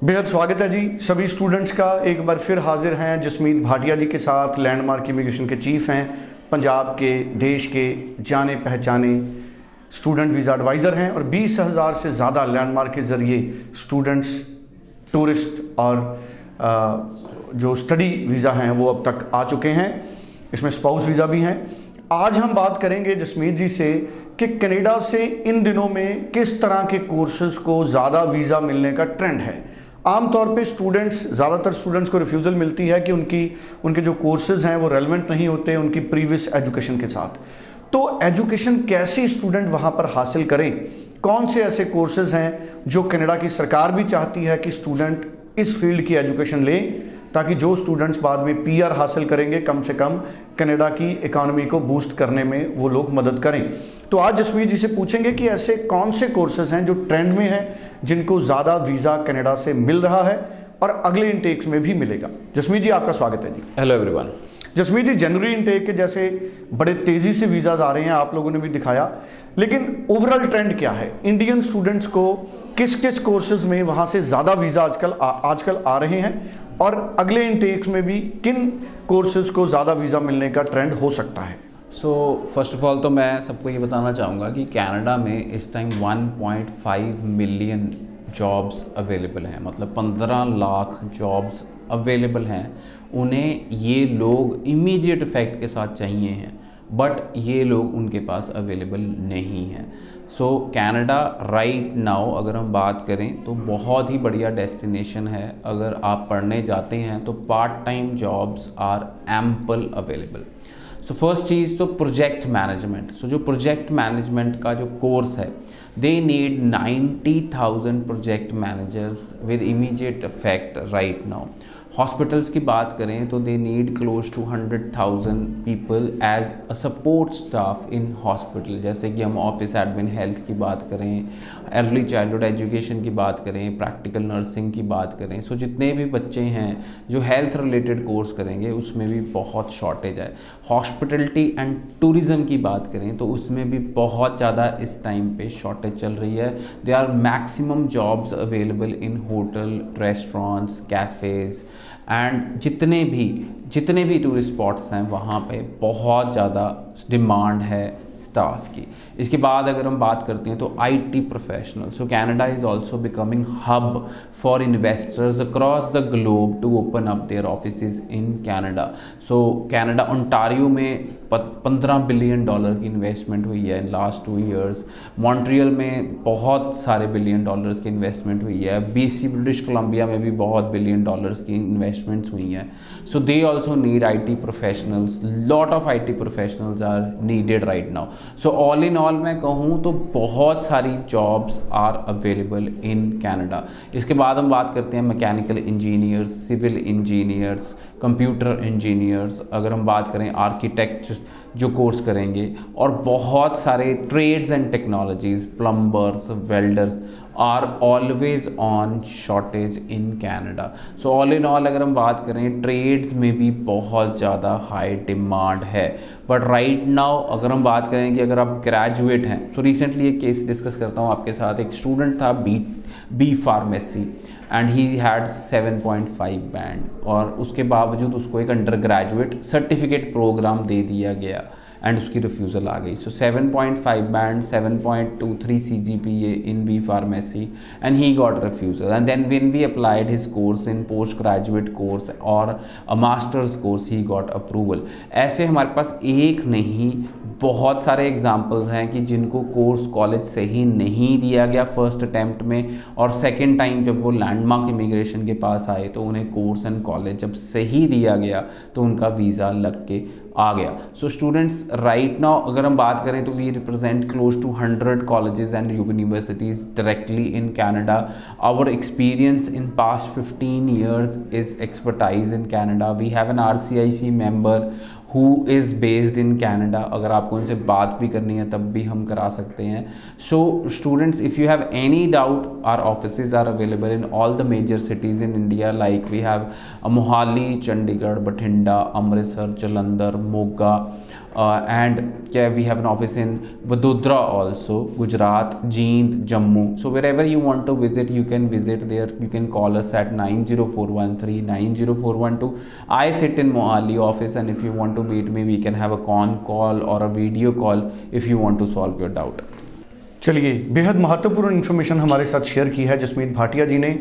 बेहद स्वागत है जी सभी स्टूडेंट्स का। एक बार फिर हाजिर हैं जसमीत भाटिया जी के साथ लैंडमार्क इमिग्रेशन के चीफ हैं, पंजाब के, देश के जाने पहचाने स्टूडेंट वीज़ा एडवाइज़र हैं और बीस हज़ार से ज़्यादा लैंडमार्क के ज़रिए स्टूडेंट्स टूरिस्ट और जो स्टडी वीज़ा हैं वो अब तक आ चुके हैं। इसमें स्पाउस वीज़ा भी हैं। आज हम बात करेंगे जसमीत जी से कि कनाडा से इन दिनों में किस तरह के कोर्सेज को ज़्यादा वीज़ा मिलने का ट्रेंड है। आमतौर पे स्टूडेंट्स ज़्यादातर स्टूडेंट्स को रिफ्यूज़ल मिलती है कि उनकी, उनके जो कोर्सेज हैं वो रेलिवेंट नहीं होते उनकी प्रीवियस एजुकेशन के साथ। तो एजुकेशन कैसे स्टूडेंट वहाँ पर हासिल करें? कौन से ऐसे कोर्सेज हैं जो कनाडा की सरकार भी चाहती है कि स्टूडेंट इस फ़ील्ड की एजुकेशन लें? ताकि जो स्टूडेंट्स बाद में पीआर हासिल करेंगे कम से कम कनाडा की इकोनॉमी को बूस्ट करने में वो लोग मदद करें। तो आज जसवीर जी से पूछेंगे कि ऐसे कौन से कोर्सेज हैं जो ट्रेंड में हैं जिनको ज़्यादा वीज़ा कनाडा से मिल रहा है और अगले इनटेक्स में भी मिलेगा। जसमीत जी आपका स्वागत है जी। हेलो एवरीवन जसमीत जी जनवरी इनटेक के जैसे बड़े तेज़ी से वीज़ाज आ रहे हैं आप लोगों ने भी दिखाया। लेकिन ओवरऑल ट्रेंड क्या है? इंडियन स्टूडेंट्स को किस किस कोर्सेज में वहाँ से ज़्यादा वीज़ा आजकल आजकल आ रहे हैं? और अगले इनटेक्स में भी किन कोर्सेज को ज़्यादा वीज़ा मिलने का ट्रेंड हो सकता है? सो फ़र्स्ट ऑफ़ ऑल तो मैं सबको ये बताना चाहूँगा कि कनाडा में इस टाइम 1.5 मिलियन जॉब्स अवेलेबल हैं। मतलब 15 लाख जॉब्स अवेलेबल हैं। उन्हें ये लोग इमीडिएट इफ़ेक्ट के साथ चाहिए हैं। बट ये लोग उनके पास अवेलेबल नहीं हैं। सो कैनेडा राइट नाउ अगर हम बात करें तो बहुत ही बढ़िया डेस्टिनेशन है। अगर आप पढ़ने जाते हैं तो part time jobs are ample available so first चीज़ तो प्रोजेक्ट मैनेजमेंट सो जो प्रोजेक्ट मैनेजमेंट का जो कोर्स है they need ninety thousand project managers with immediate effect right now hospitals की बात करें तो they need close to hundred thousand people as a support staff in hospital जैसे कि हम ऑफ़िस एडमिन हेल्थ की बात करें अर्ली चाइल्डहुड एजुकेशन की बात करें प्रैक्टिकल नर्सिंग की बात करें। सो so, जितने भी बच्चे हैं जो हेल्थ रिलेटेड कोर्स करेंगे उसमें भी बहुत शॉर्टेज है। हॉस्पिटलिटी एंड टूरिज़्म की बात करें तो उसमें भी बहुत ज़्यादा इस टाइम पे शॉर्टेज चल रही है। They are maximum jobs available in hotel restaurants cafes and जितने भी जितने भी टूरिस्ट स्पॉट्स हैं, वहाँ पे बहुत ज़्यादा डिमांड है स्टाफ की। इसके बाद अगर हम बात करते हैं तो IT professional so Canada is also becoming hub for investors across the globe to open up their office in Canada so Canada Ontario में पंद्रह बिलियन डॉलर की इन्वेस्टमेंट हुई है in last two years Montreal में बहुत सारे billion dollars की investment हुई है. बीसी ब्रिटिश कोलंबिया में भी बहुत बिलियन डॉलर्स की इन्वेस्टमेंट्स हुई हैं. So they also need I T professionals lot of I T professionals are needed right now so all in all मैं कहूँ तो बहुत सारी jobs are available in Canada इसके बाद हम बात करते हैं mechanical engineers civil engineers computer engineers अगर हम बात करें आर्किटेक्ट जो कोर्स करेंगे और बहुत सारे trades and technologies plumbers welders are always on shortage in Canada so all in all अगर हम बात करें ट्रेड्स में भी बहुत ज़्यादा हाई डिमांड है। बट राइट नाउ अगर हम बात करें कि अगर आप ग्रेजुएट हैं सो रिसेंटली एक केस डिस्कस करता हूँ आपके साथ। एक स्टूडेंट था B B pharmacy and he had 7.5 band और उसके बावजूद उसको एक अंडर ग्रेजुएट सर्टिफिकेट प्रोग्राम दे दिया गया एंड उसकी रिफ्यूज़ल आ गई। So 7.5 band 7.23 CGPA in B pharmacy and he got refusal and then when we applied his course in post graduate course और masters course he got approval ऐसे हमारे पास एक नहीं बहुत सारे एग्जाम्पल्स हैं कि जिनको कोर्स कॉलेज सही नहीं दिया गया फ़र्स्ट अटैम्प्ट में और सेकेंड टाइम जब वो लैंडमार्क इमिग्रेशन के पास आए तो उन्हें कोर्स एंड कॉलेज जब सही दिया गया तो उनका वीज़ा लग के आ गया। सो स्टूडेंट्स राइट नाउ अगर हम बात करें तो we represent close to hundred colleges and universities directly in Canada our experience in past fifteen years is expertise in Canada we have an R C I C member who is based in Canada अगर आपको उनसे बात भी करनी है, तब भी हम करा सकते हैं। So students if you have any doubt our office are available in all the major cities in India like we have Mohali Chandigarh Bathinda Amritsar Jalandhar Moga and yeah, we have an office in Vadodara also, Gujarat, Jeend, Jammu. So wherever you want to visit, you can visit there. You can call us at 90413 90412. I sit in Mohali office, and if you want to meet me, we can have a con call or a video call if you want to solve your doubt. चलिए बेहद महत्वपूर्ण information हमारे साथ share की है जसमीत भाटिया जी ने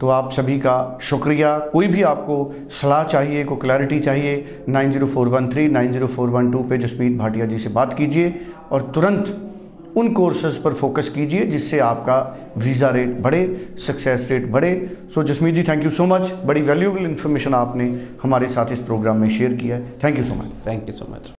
तो आप सभी का शुक्रिया। कोई भी आपको सलाह चाहिए को क्लैरिटी चाहिए, nine zero four one three, nine zero four one two पर जसमीत भाटिया जी से बात कीजिए और तुरंत उन कोर्सेज पर फोकस कीजिए जिससे आपका वीज़ा रेट बढ़े सक्सेस रेट बढ़े। So Jasmeet ji thank you so much बड़ी वैल्यूबल इन्फॉर्मेशन आपने हमारे साथ इस प्रोग्राम में शेयर किया है। Thank you so much thank you so much